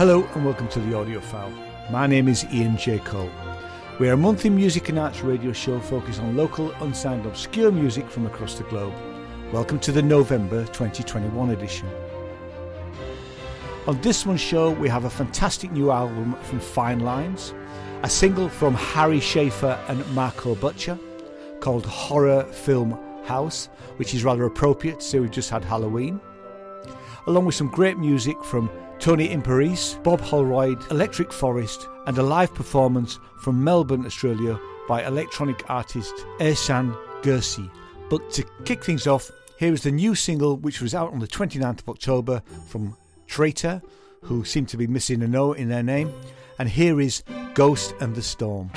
Hello and welcome to the Audiophile. My name is Ian J. Cole. We are a monthly music and arts radio show focused on local, unsigned, obscure music from across the globe. Welcome to the November 2021 edition. On this month's show, we have a fantastic new album from Fine Lines, a single from Harry Stafford and Marco Butcher called Horror Film House, which is rather appropriate, so we've just had Halloween, along with some great music from Tony Imperatice, Bob Holroyd, Electric Forest, and a live performance from Melbourne, Australia by electronic artist Ehsan Gelsi. But to kick things off, here is the new single which was out on the 29th of October from Traitrs, who seem to be missing a no in their name, and here is Ghost and the Storm.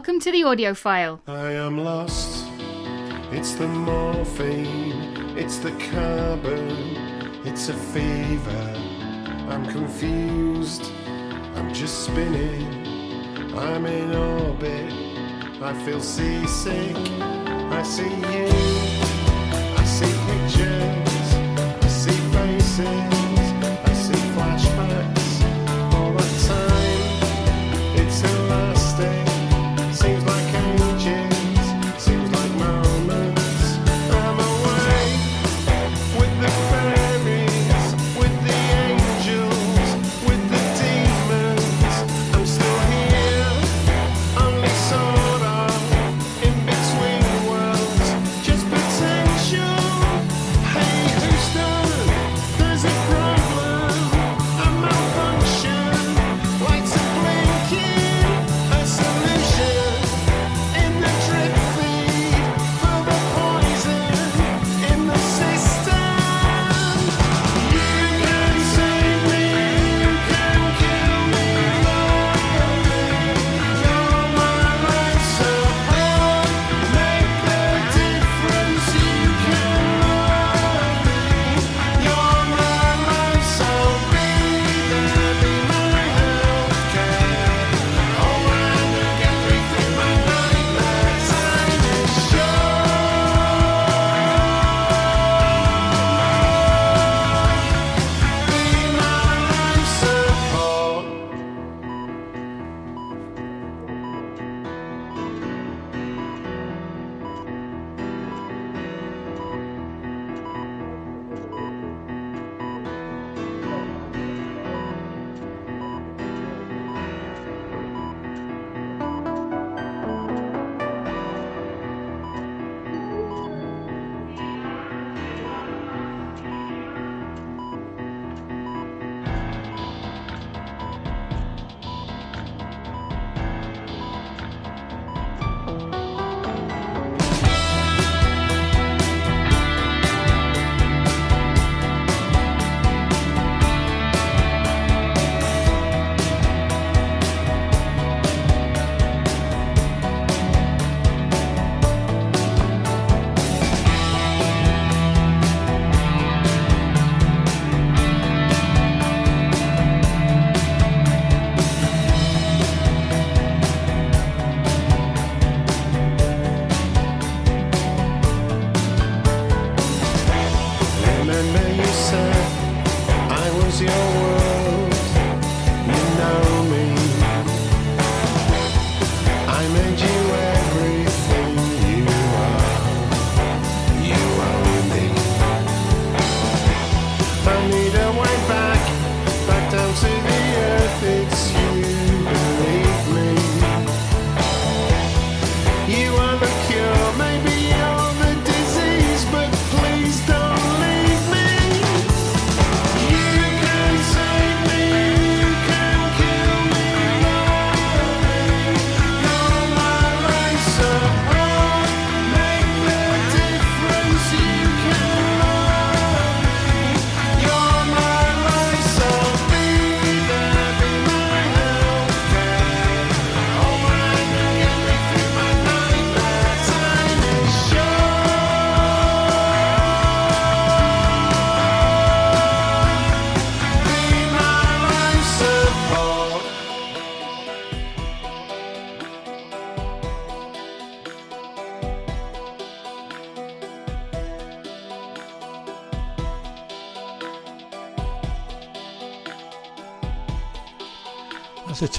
Welcome to the Audiophile. I am lost. It's the morphine, it's the carbon, it's a fever. I'm confused, I'm just spinning. I'm in orbit, I feel seasick. I see you, I see pictures, I see faces.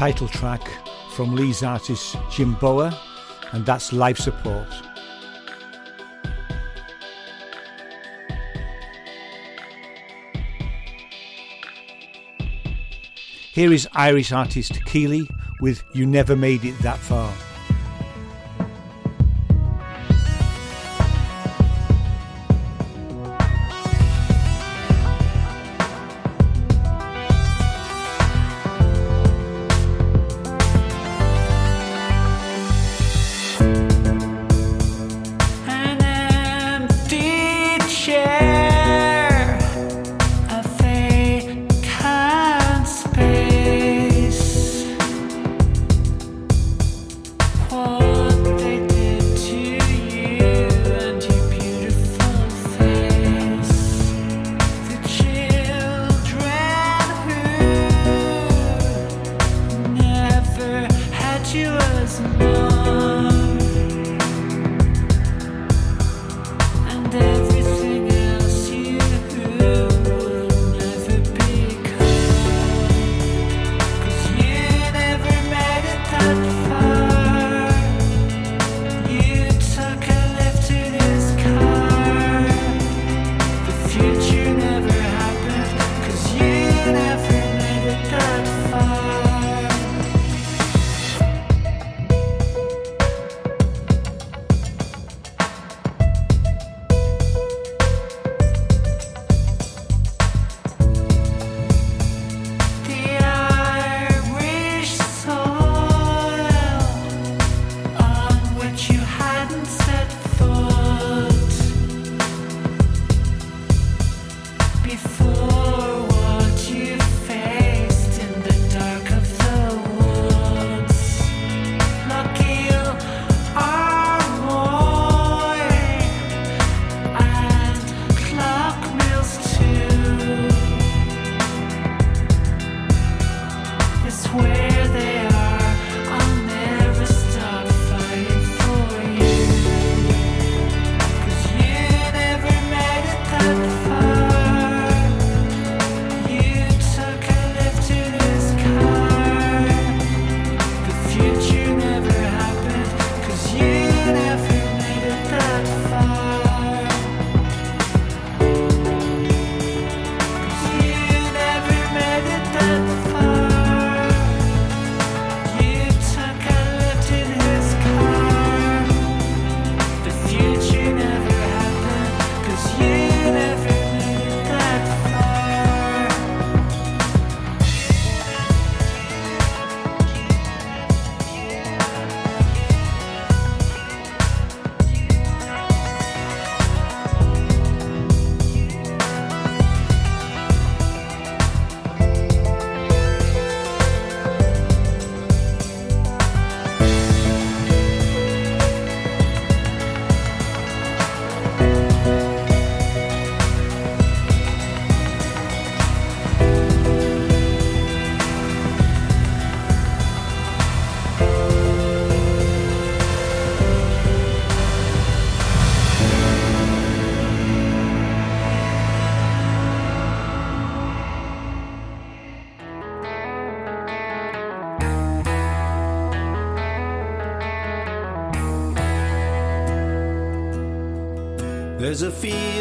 title track from Leeds artist Jim Bower, and that's Life Support. Here is Irish artist Keeley with You Never Made It That Far. A feeling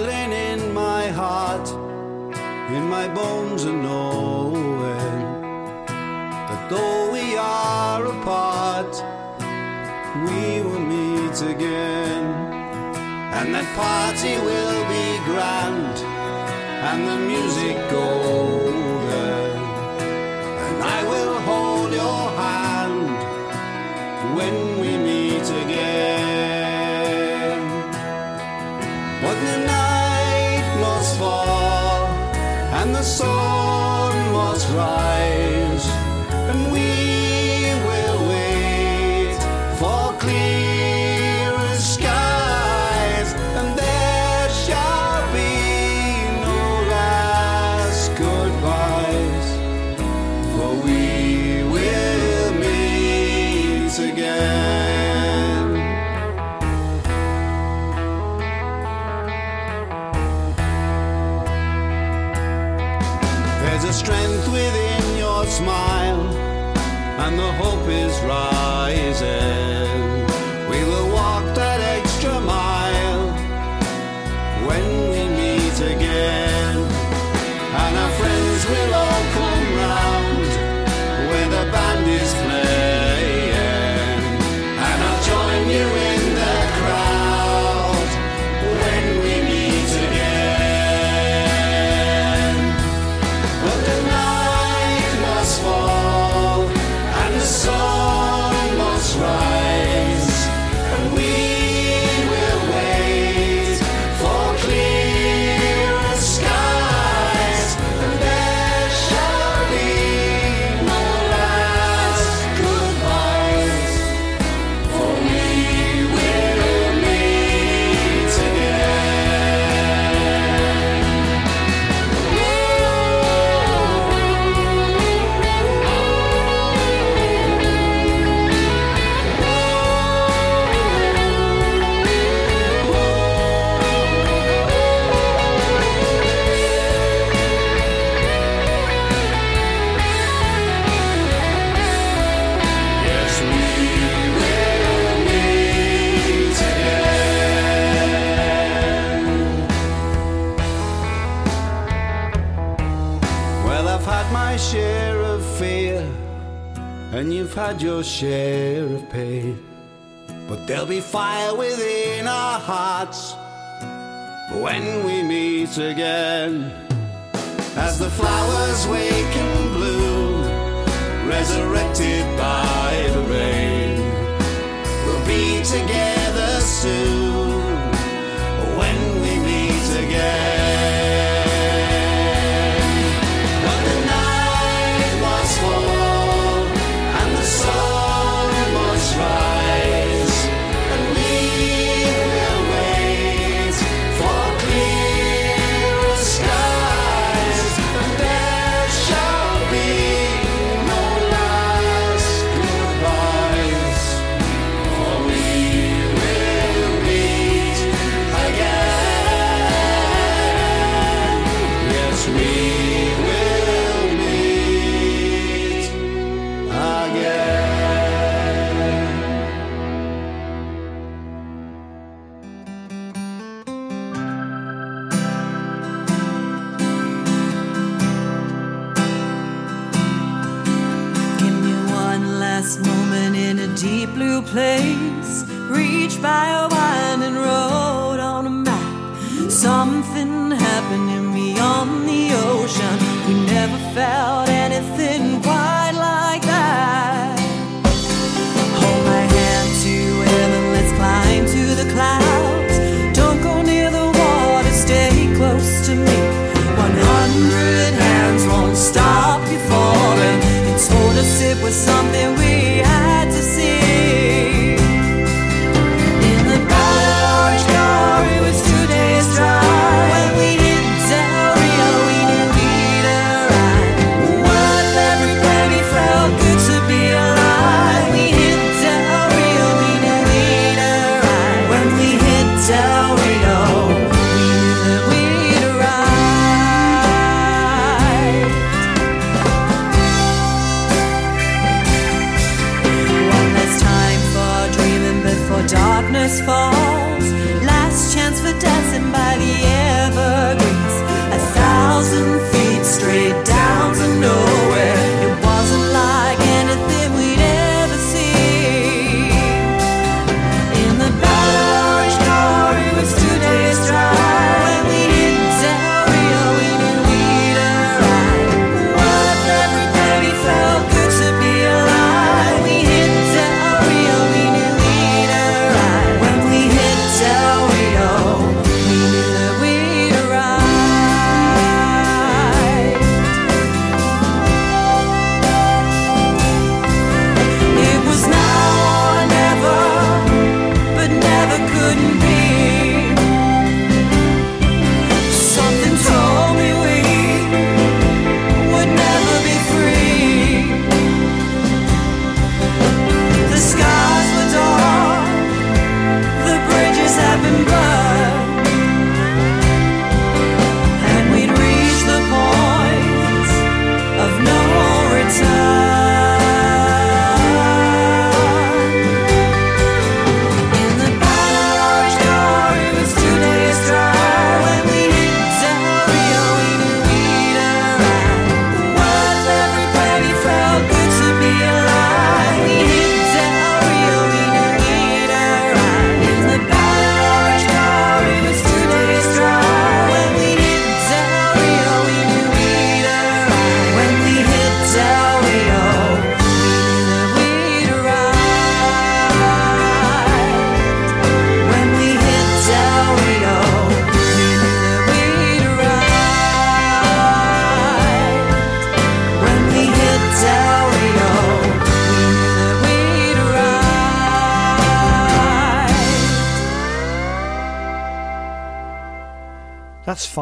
share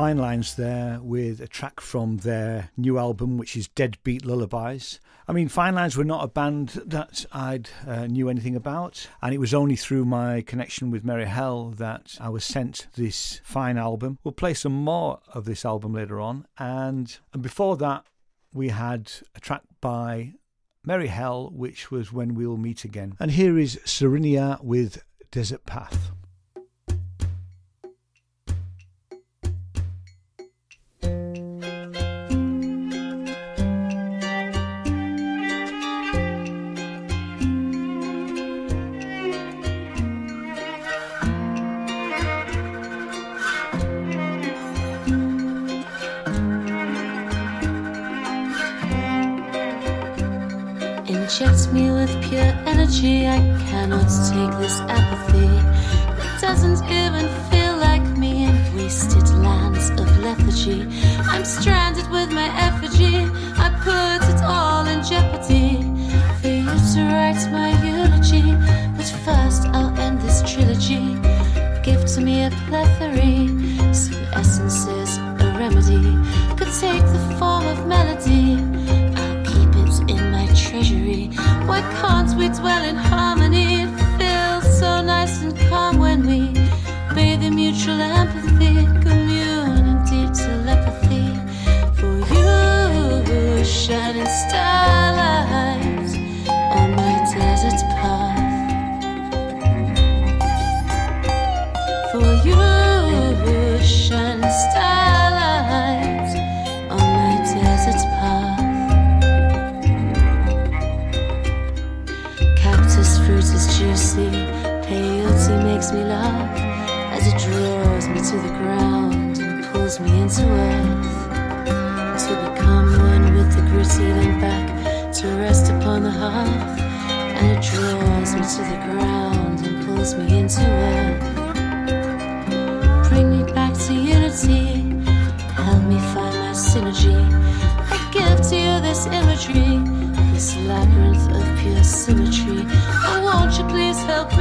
Fine Lines there with a track from their new album, which is Deadbeat Lullabies. I mean, Fine Lines were not a band that I'd uh, knew anything about, and it was only through my connection with Merry Hell that I was sent this fine album. We'll play some more of this album later on, and, and before that, we had a track by Merry Hell, which was When We'll Meet Again. And here is Shrinari with Desert Path. me with pure energy. I cannot take this apathy. It doesn't even feel like me in wasted lands of lethargy. I'm stranded. swelling receding back to rest upon the hearth. And it draws me to the ground and pulls me into earth. Bring me back to unity, help me find my synergy. I give to you this imagery, this labyrinth of pure symmetry. Oh, won't you please help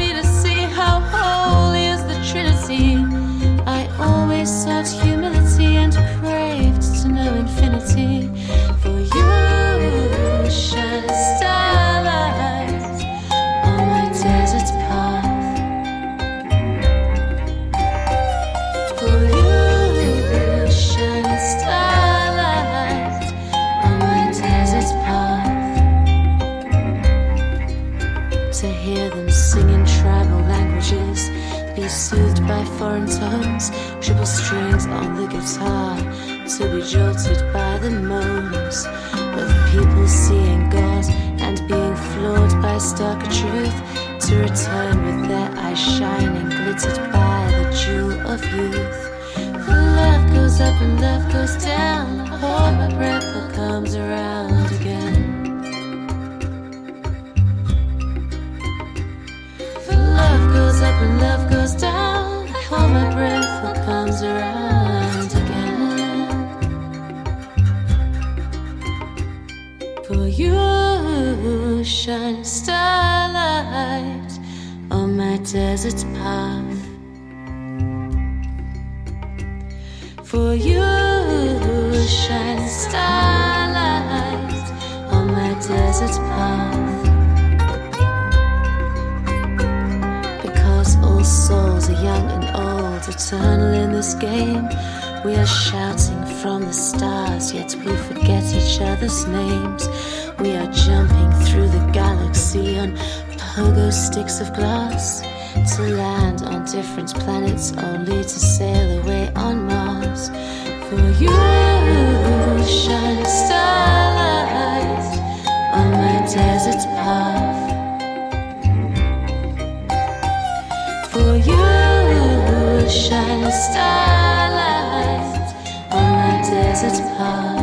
starlight on my desert path.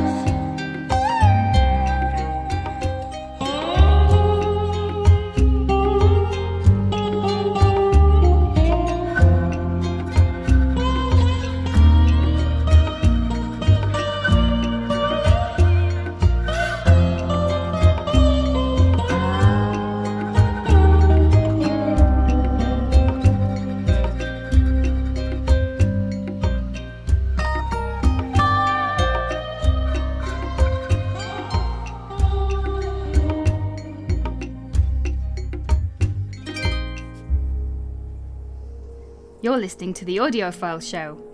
listening to the Audiophile Show.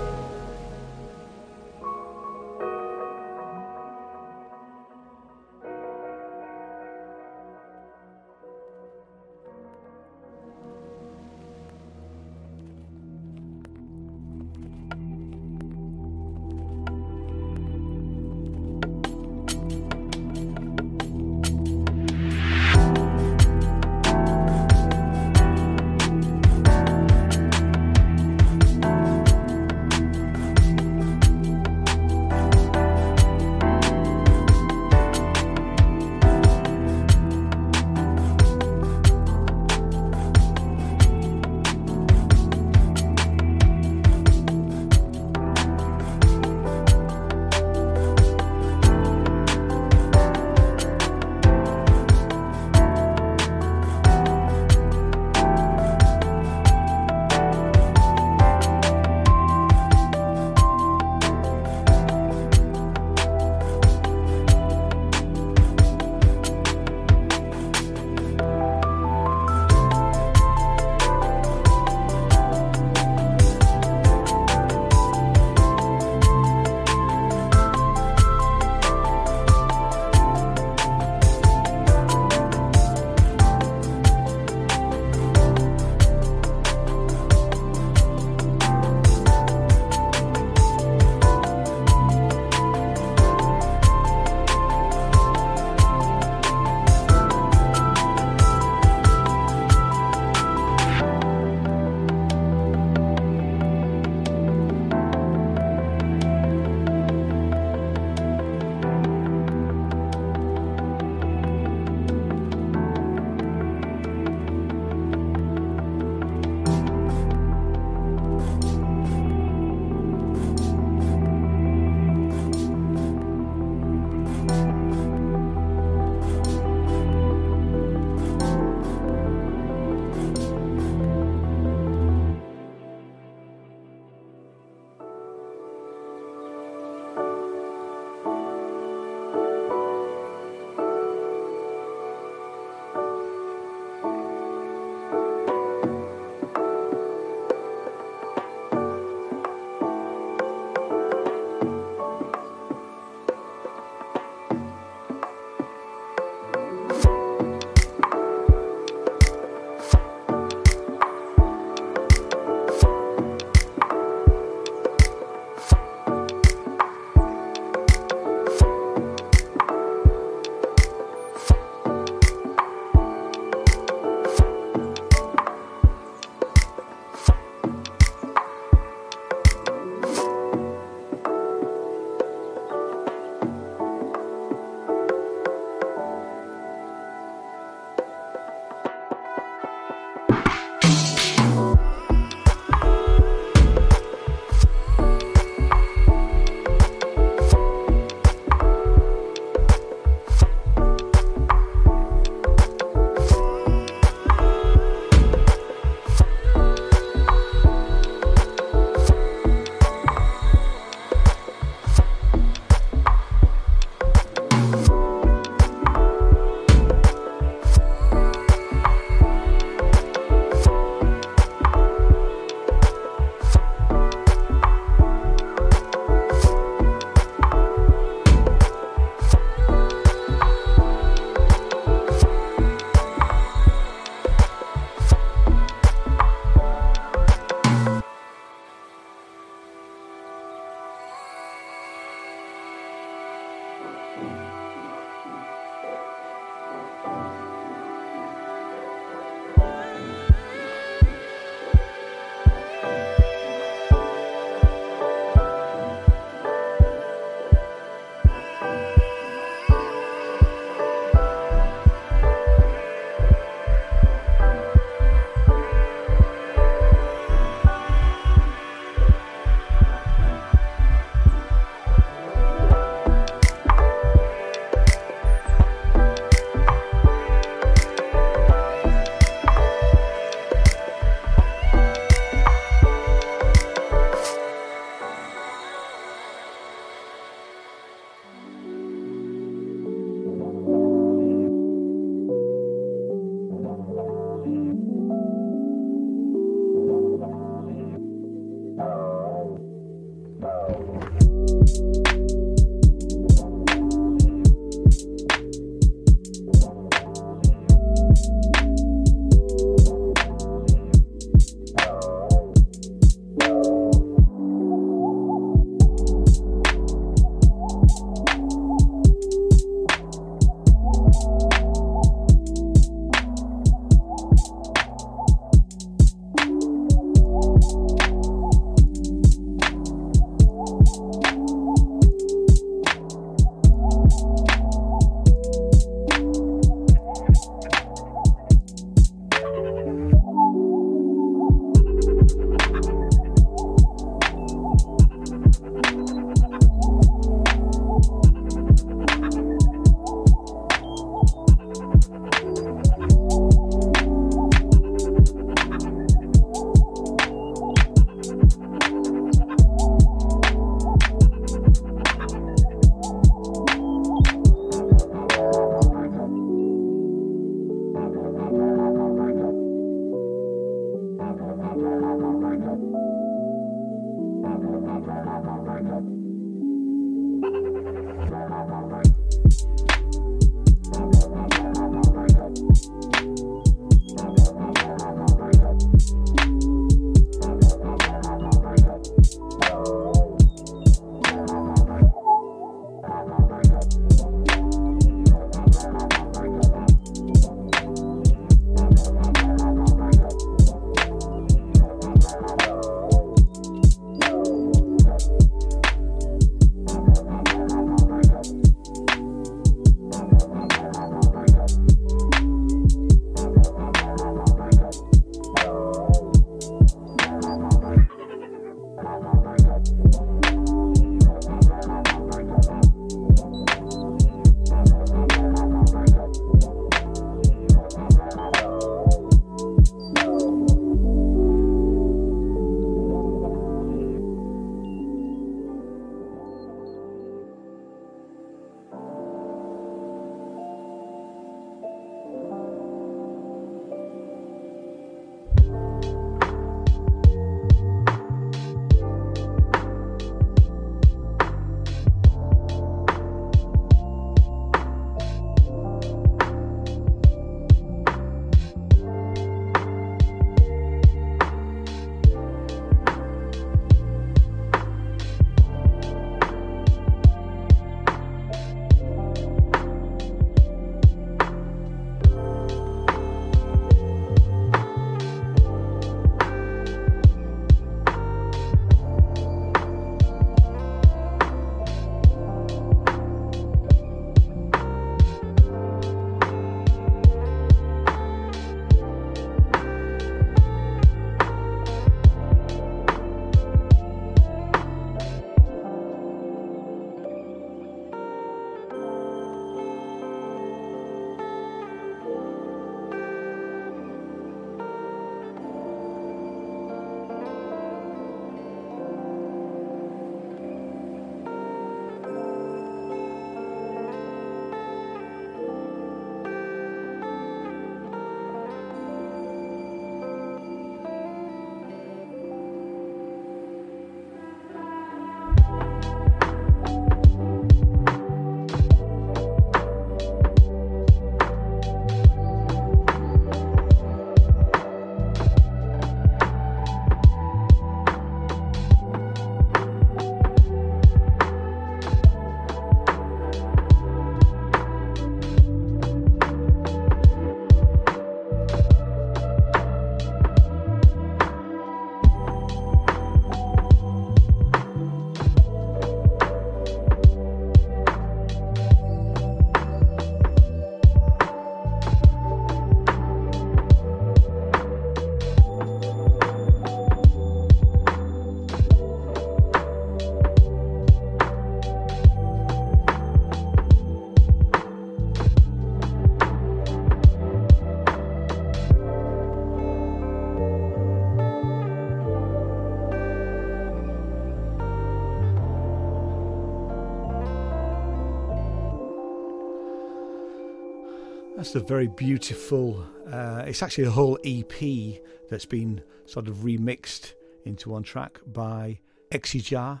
A very beautiful. Uh, it's actually a whole EP that's been sort of remixed into one track by exxija,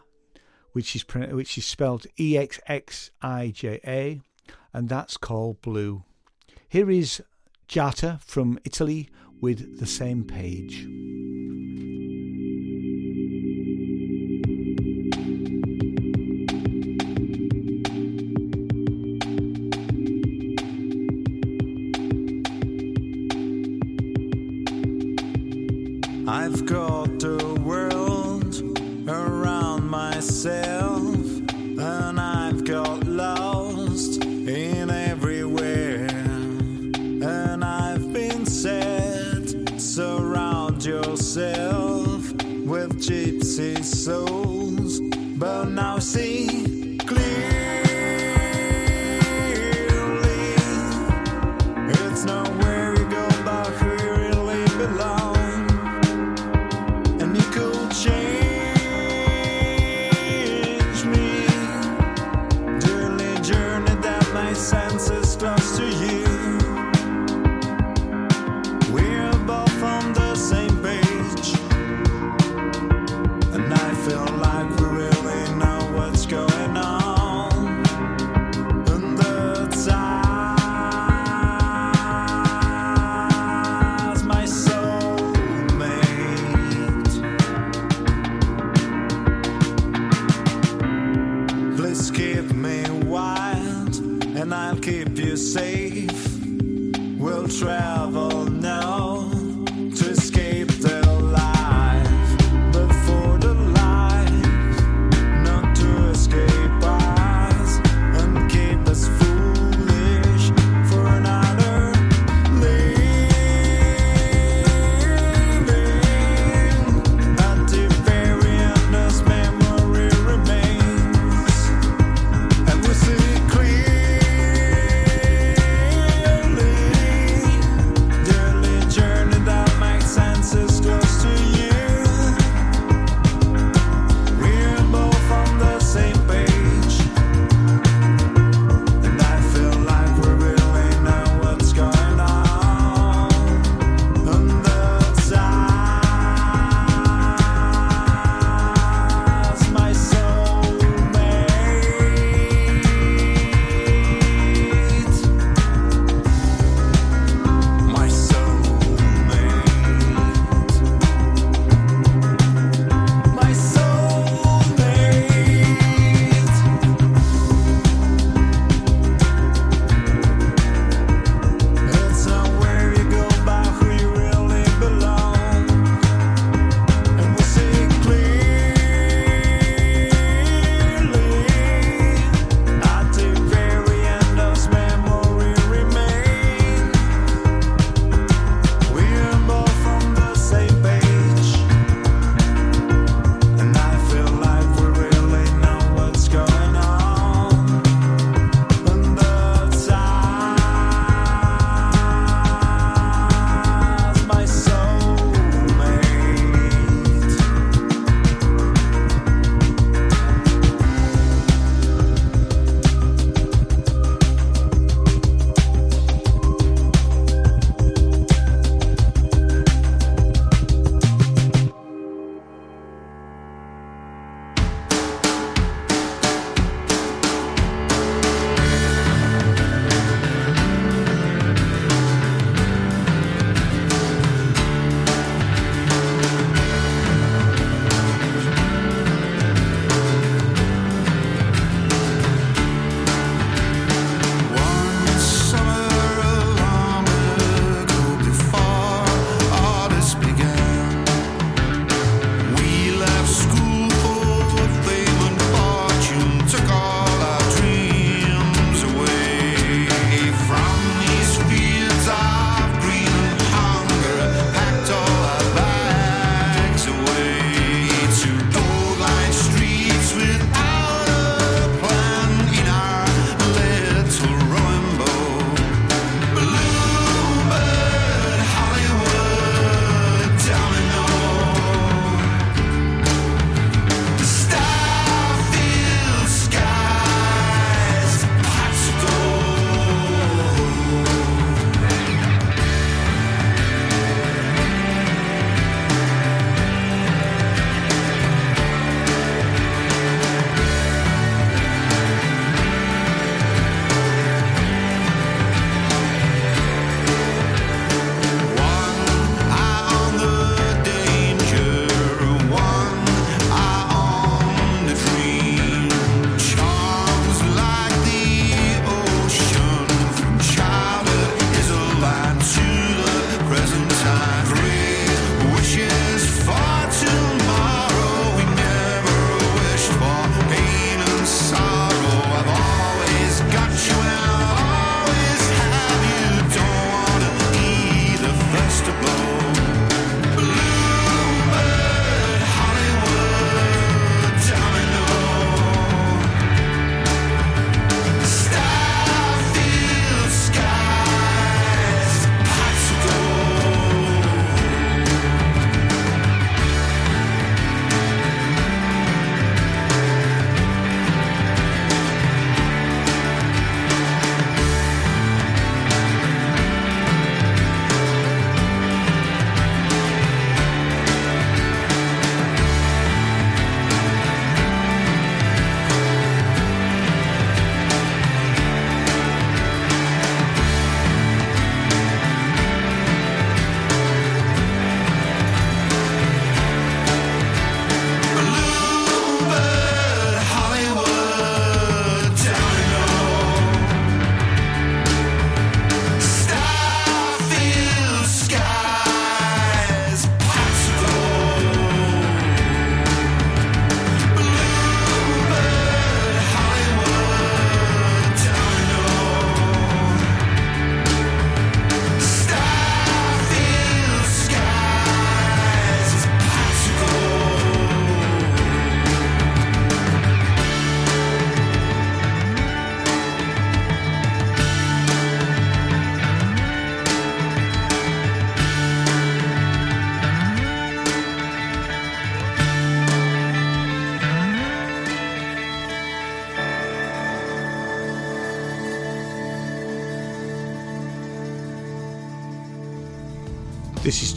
which is which is spelled E X X I J A, and that's called Blue. Here is Jata from Italy with the same page.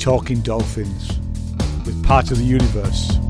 Talking Dolphins with Part of the Universe.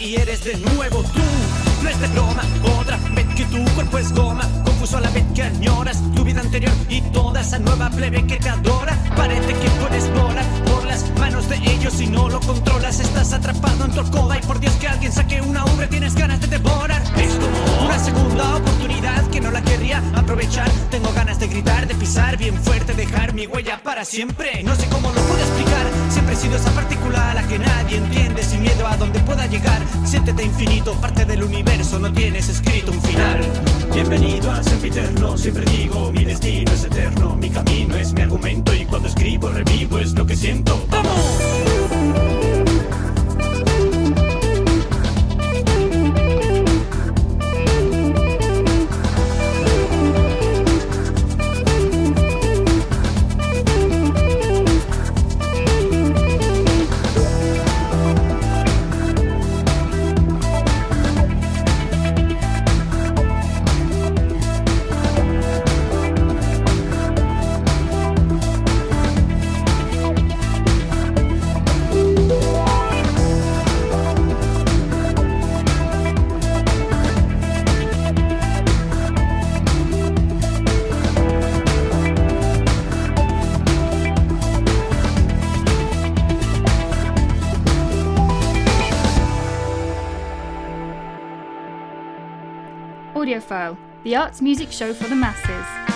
Y eres de nuevo tú. No es de broma, otra vez que tu cuerpo es goma. Confuso a la vez que añoras tu vida anterior y toda esa nueva plebe que te adora. Parece que puedes volar por las manos de ellos si no lo controlas. Estás atrapado en tu alcoba y por Dios que alguien saque una ubre tienes ganas de devorar. Es como una segunda oportunidad que no la querría aprovechar. Tengo ganas de gritar, de pisar bien fuerte, dejar mi huella para siempre. No sé cómo lo puedo explicar. Siempre he sido esa particular a la que nadie entiende llegar. Siéntete infinito, parte del universo, no tienes escrito un final. Bienvenido a Sempiterno, siempre digo, mi destino es eterno, mi camino es mi argumento y cuando escribo revivo es lo que siento. The arts music show for the masses.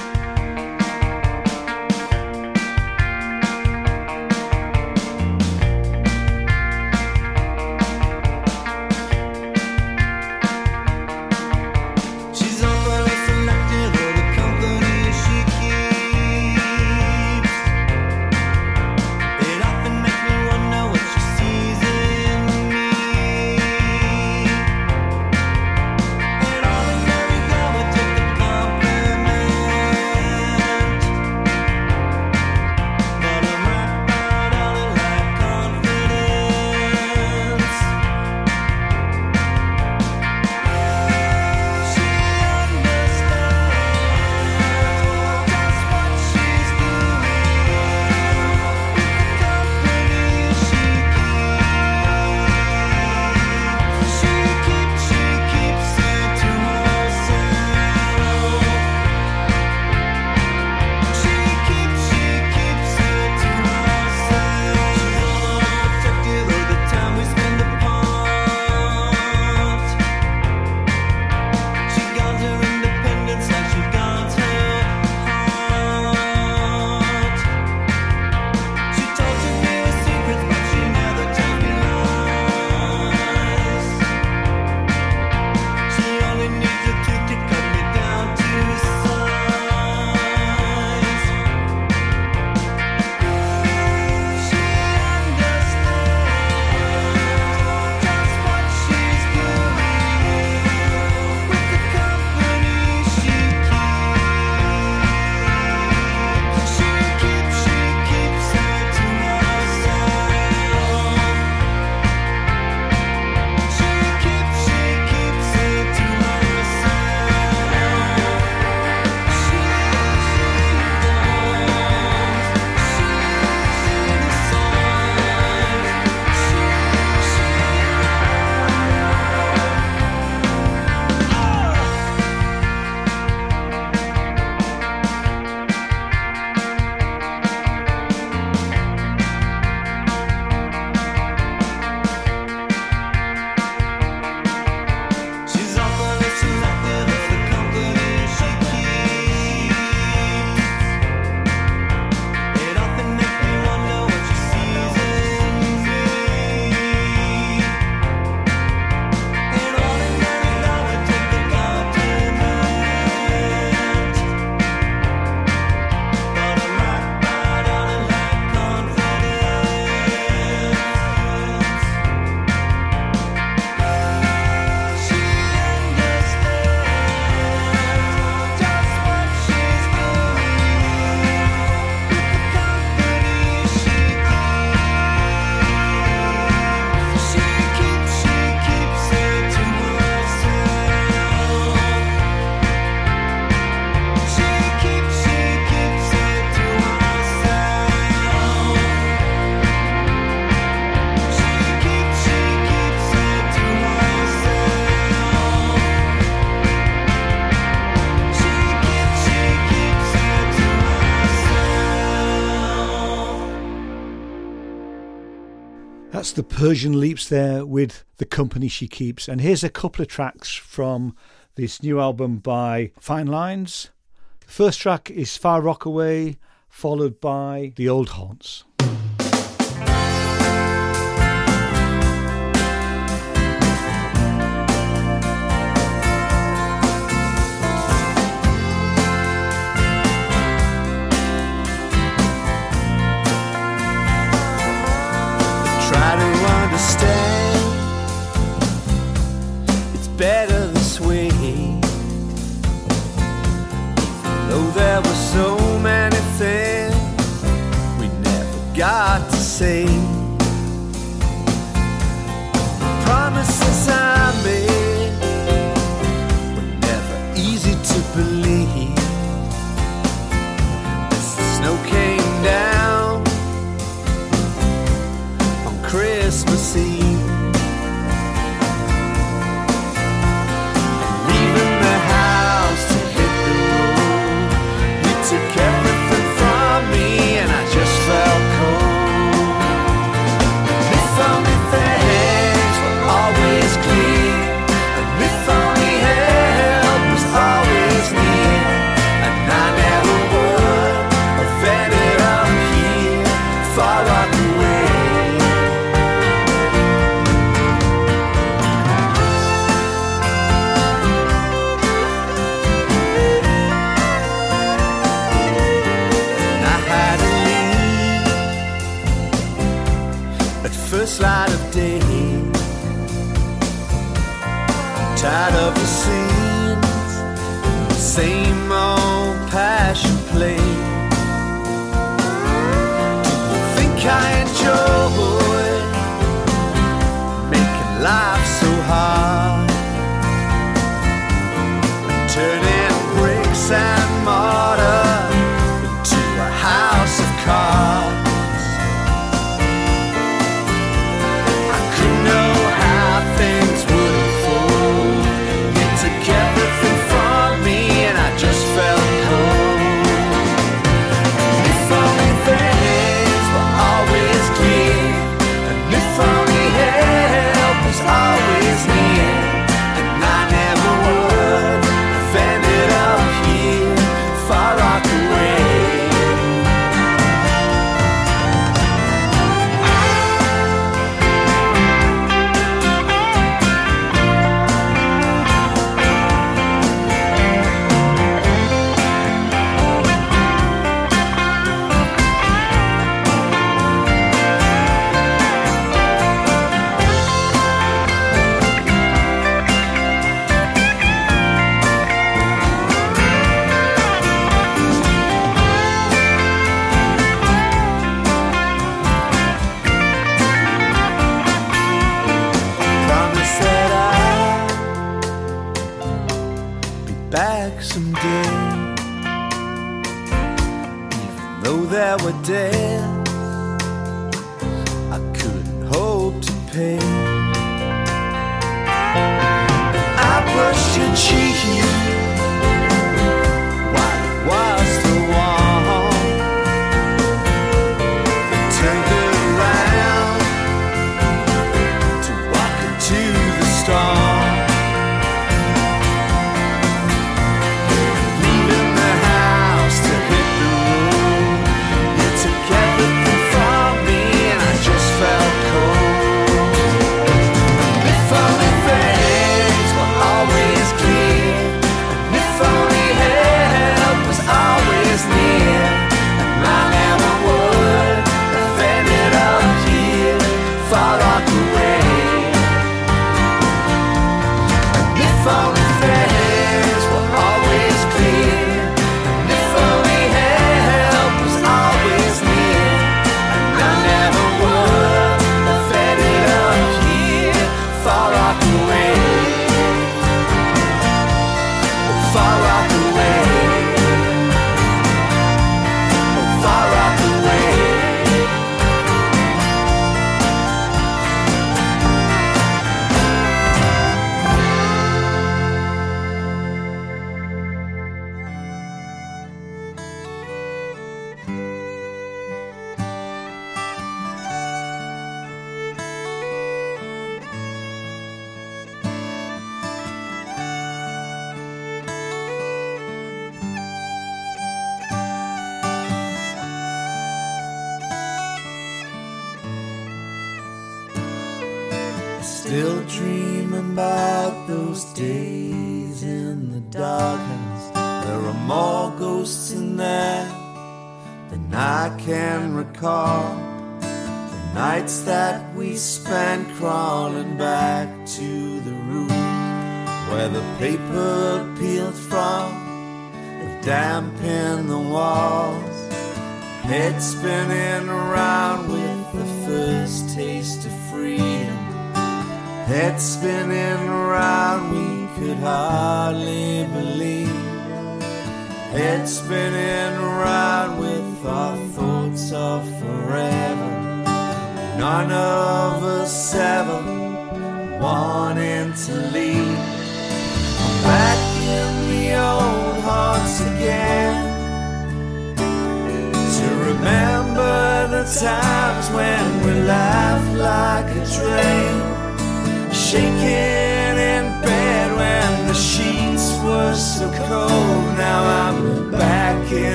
That's the Persian Leaps there with The Company She Keeps. And here's a couple of tracks from this new album by Fine Lines. The first track is Far Rockaway, followed by The Old Haunts.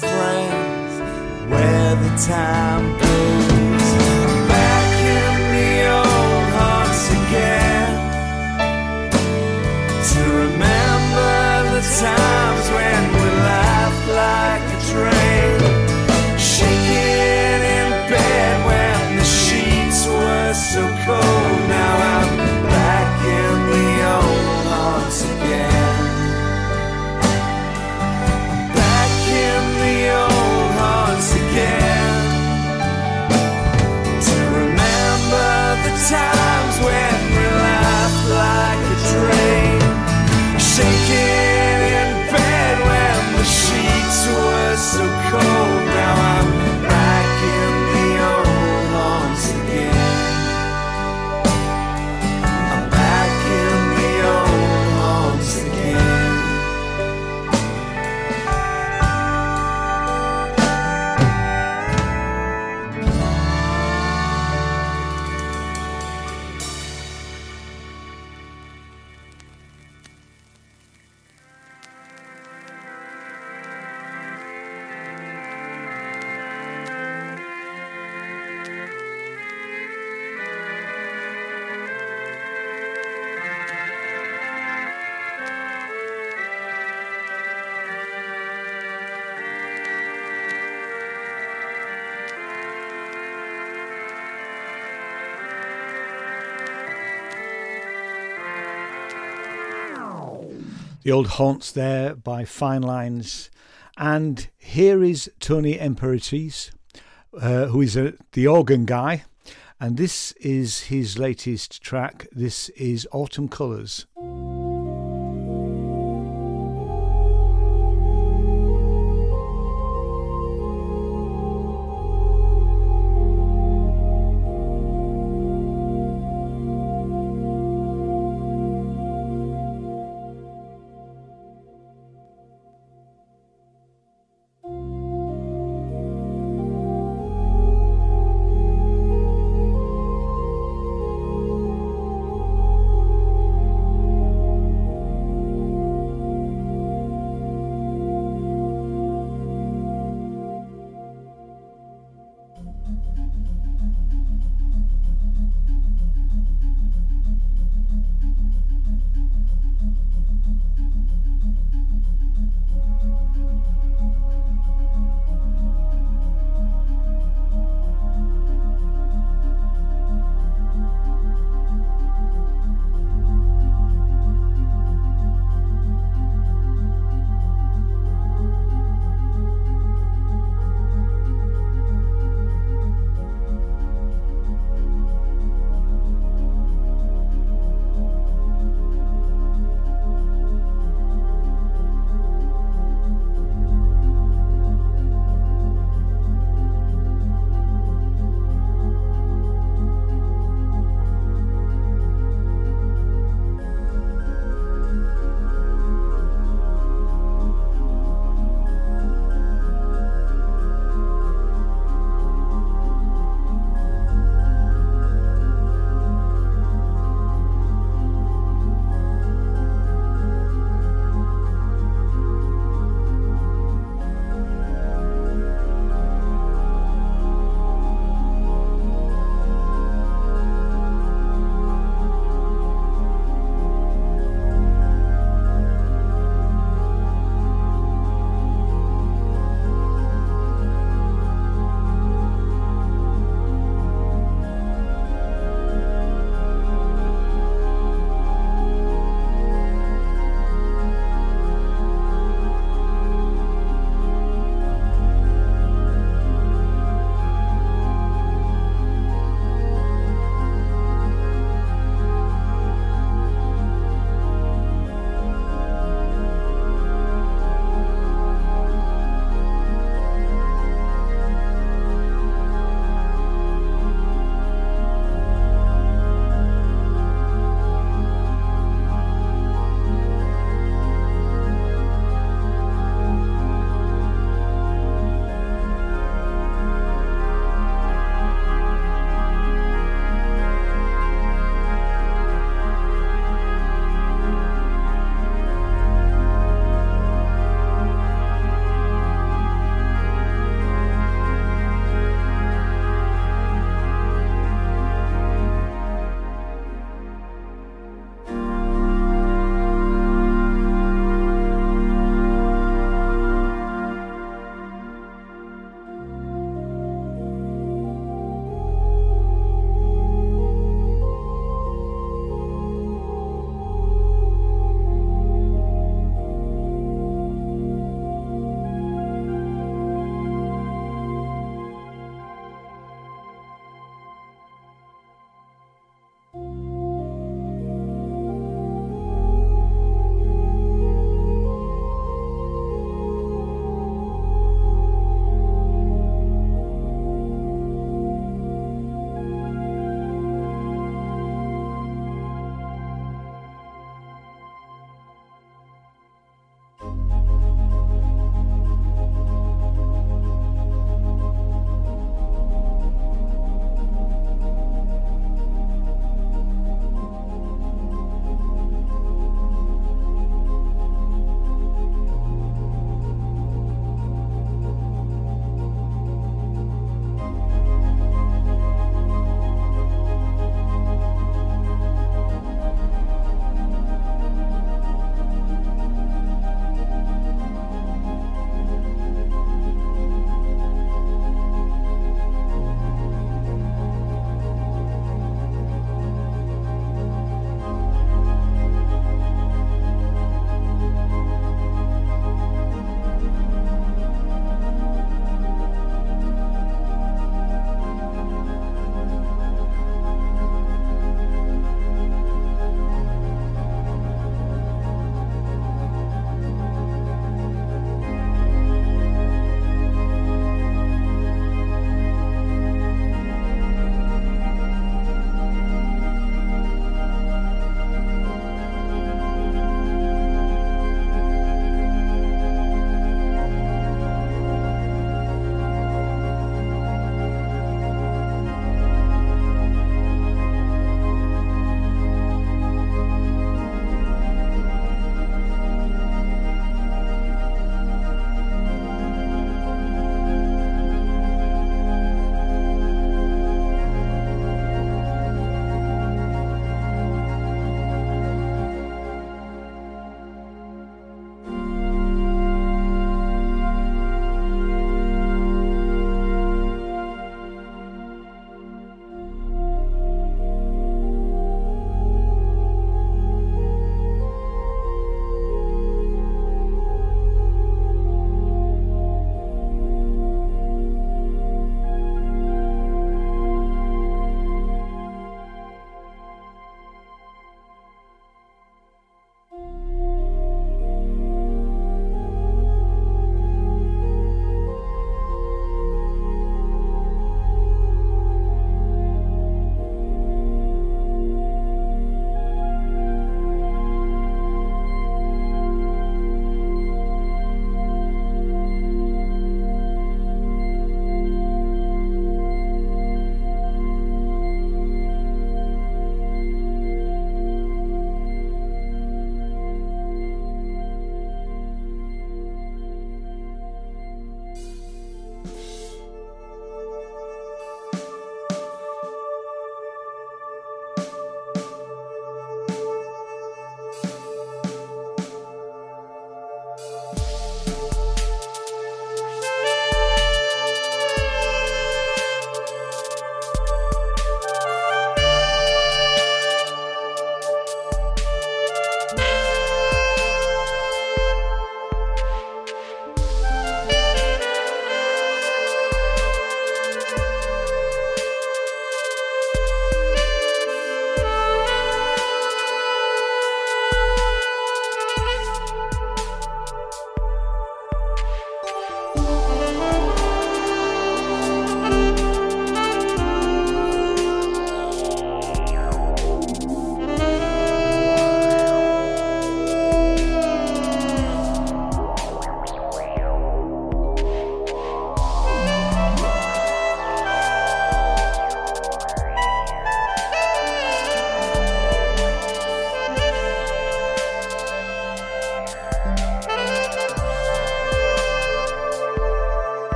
friends where the time goes. I'm back in the old haunts again to remember the times when we laughed like a train, shaking in bed when the sheets were so cold. the old haunts there by Fine Lines. And here is Tony Imperatice, uh, who is a, the organ guy. And this is his latest track. This is Autumn Colours.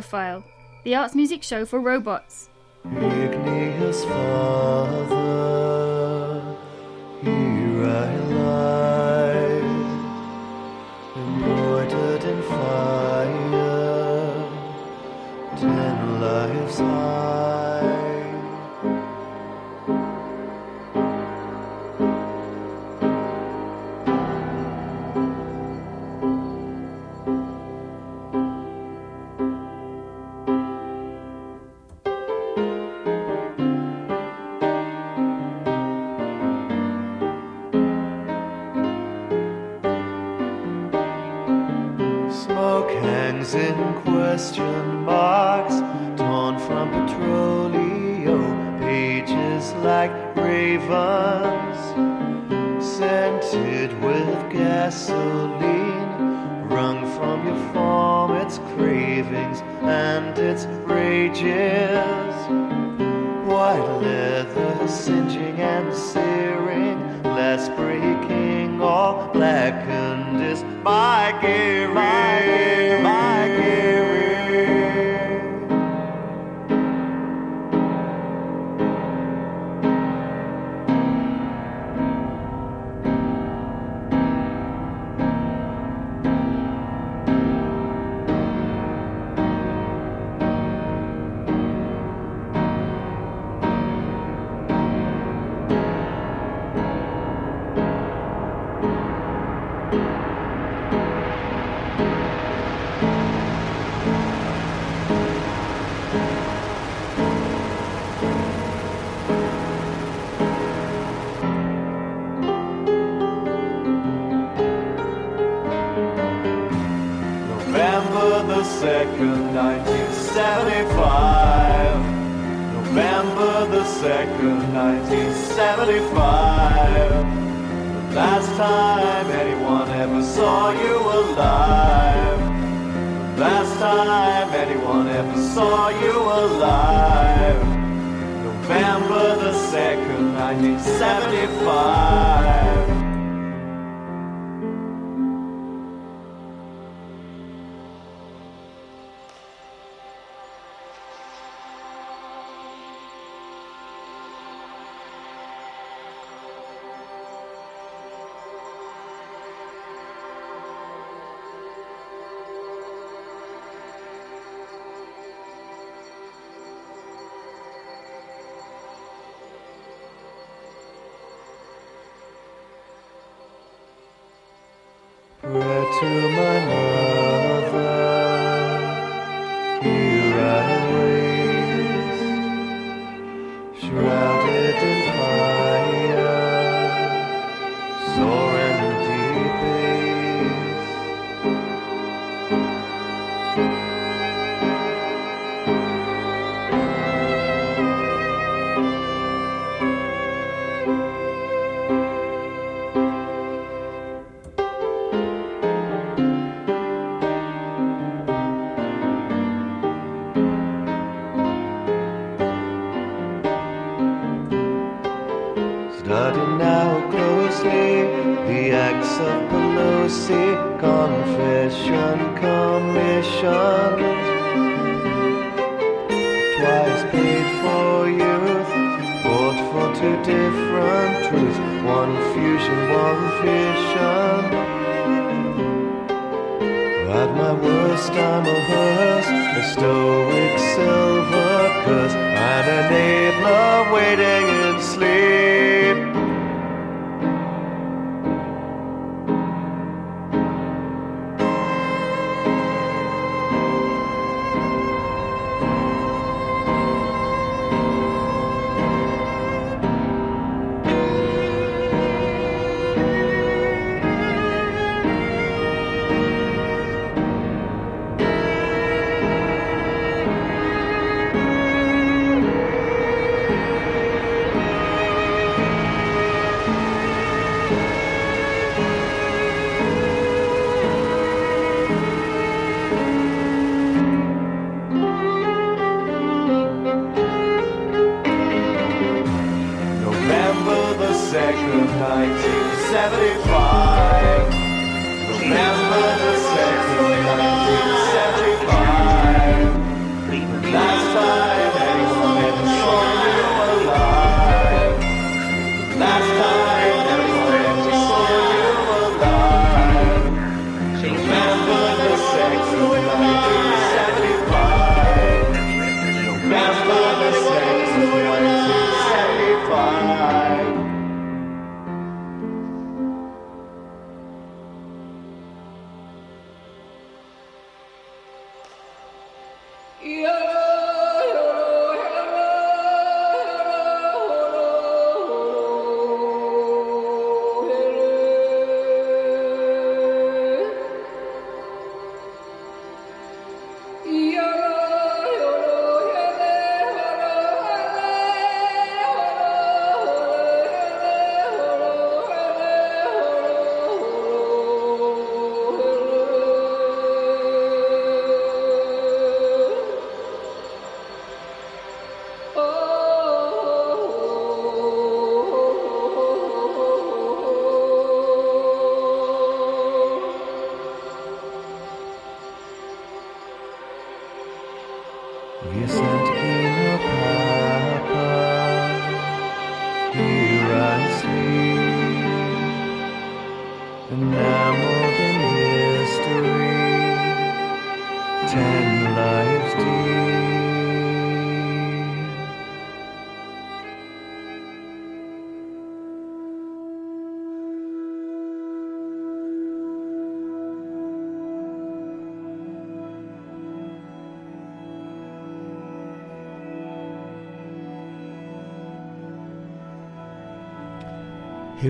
Profile, the arts music show for robots. Igneous Father. time anyone ever saw you alive. November the 2nd, 1975.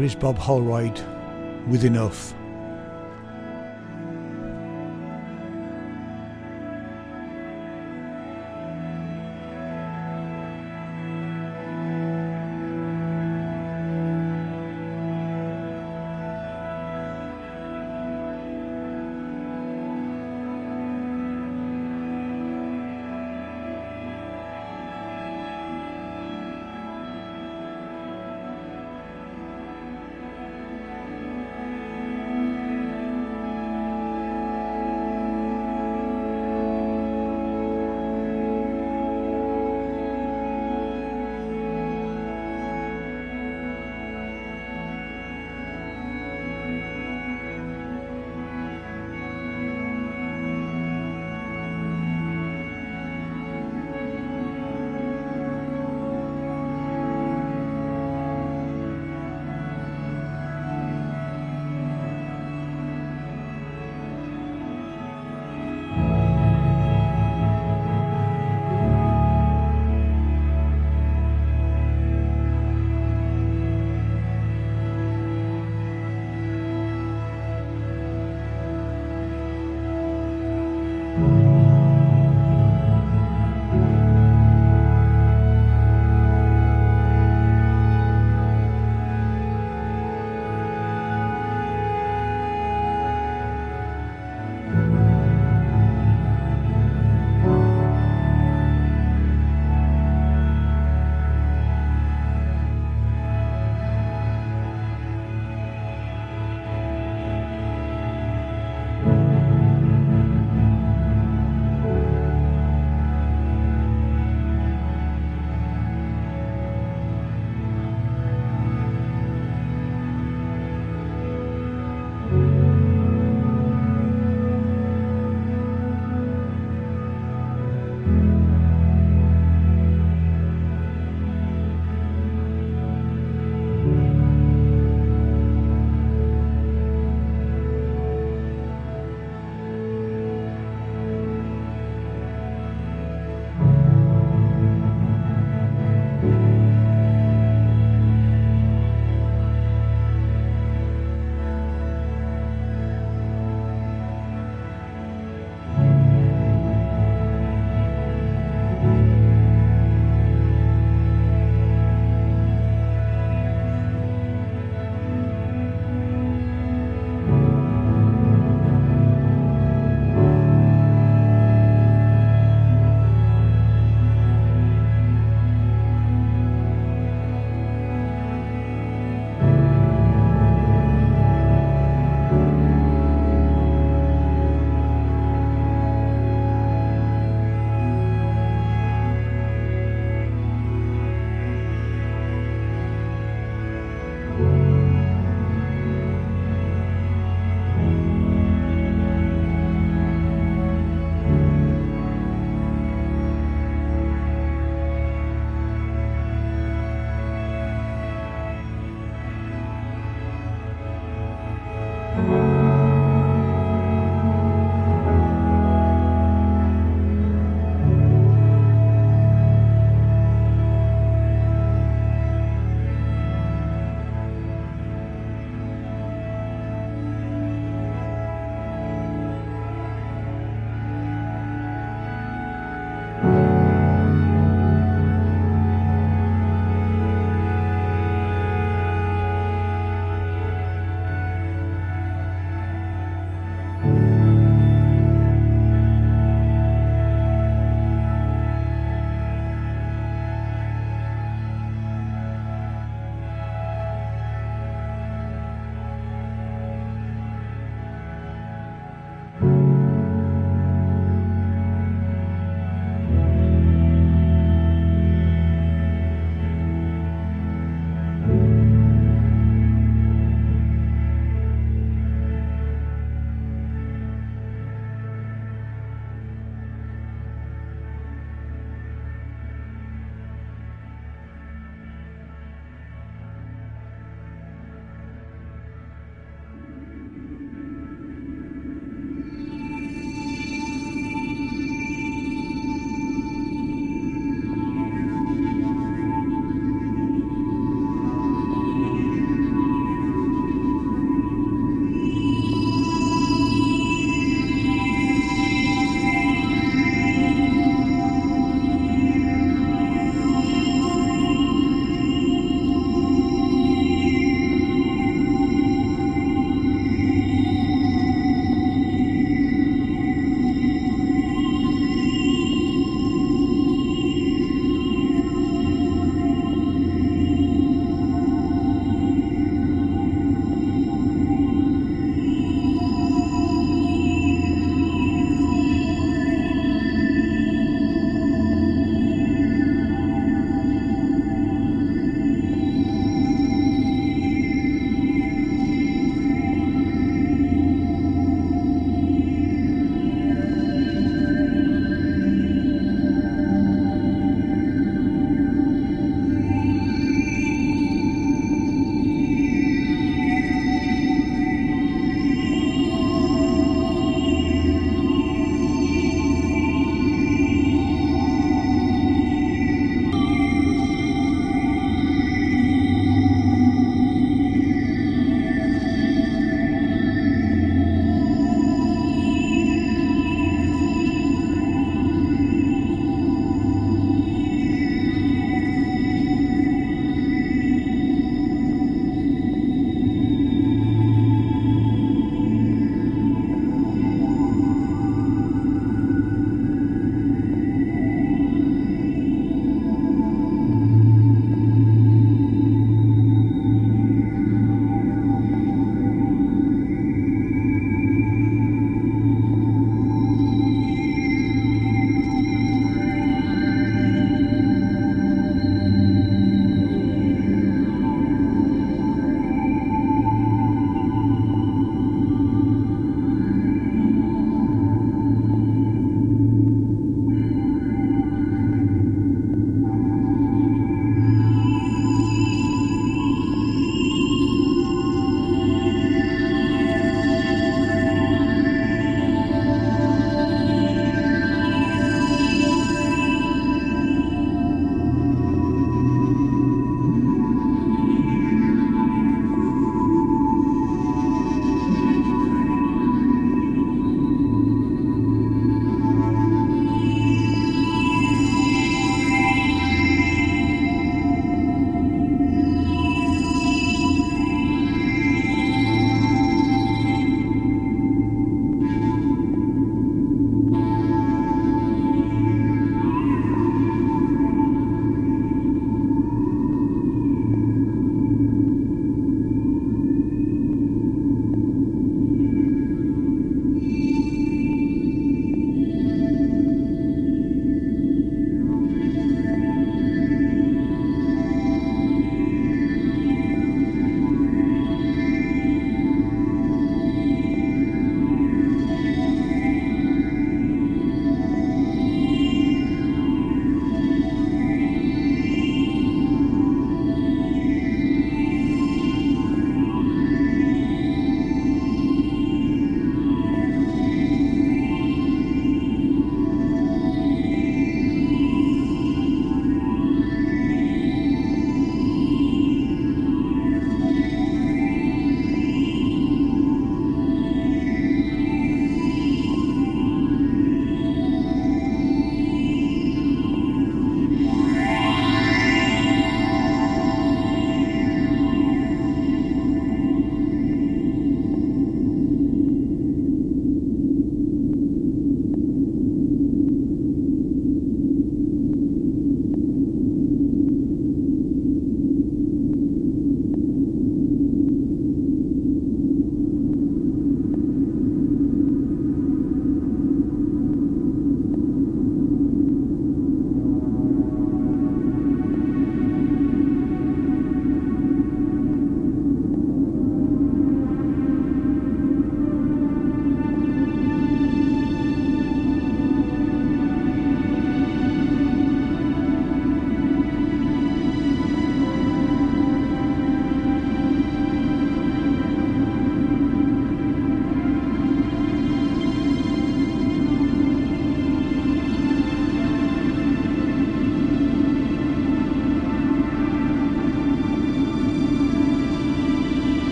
Here is Bob Holroyd with enough.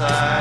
Inside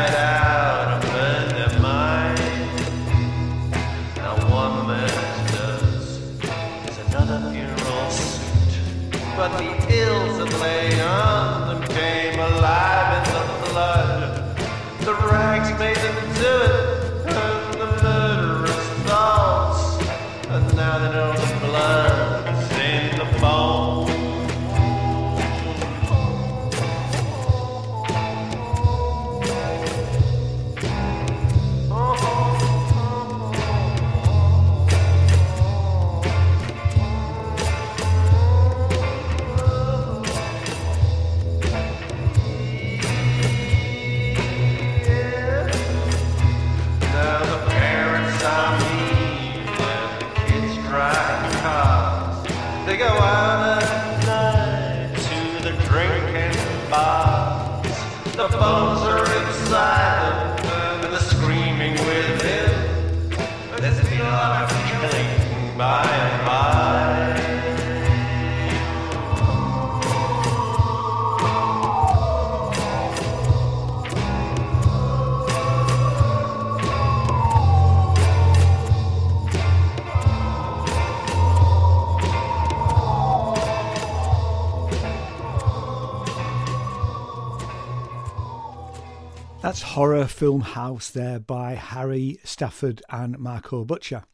Horror Film House there by Harry Stafford and Marco Butcher.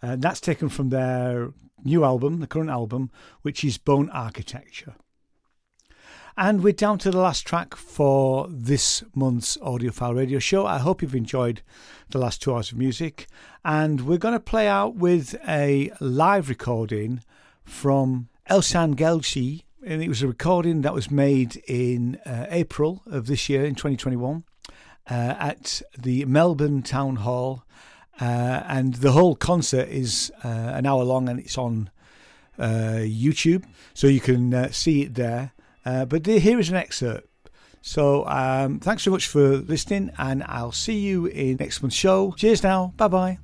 And that's taken from their new album, the current album, which is Bone Architecture. And we're down to the last track for this month's Audiophile Radio Show. I hope you've enjoyed the last two hours of music. And we're going to play out with a live recording from Ehsan Gelsi. And it was a recording that was made in uh, April of this year, in 2021, uh, at the Melbourne Town Hall. Uh, and the whole concert is uh, an hour long and it's on uh, YouTube, so you can uh, see it there. Uh, but here is an excerpt. So um, thanks so much for listening, and I'll see you in next month's show. Cheers now. Bye bye.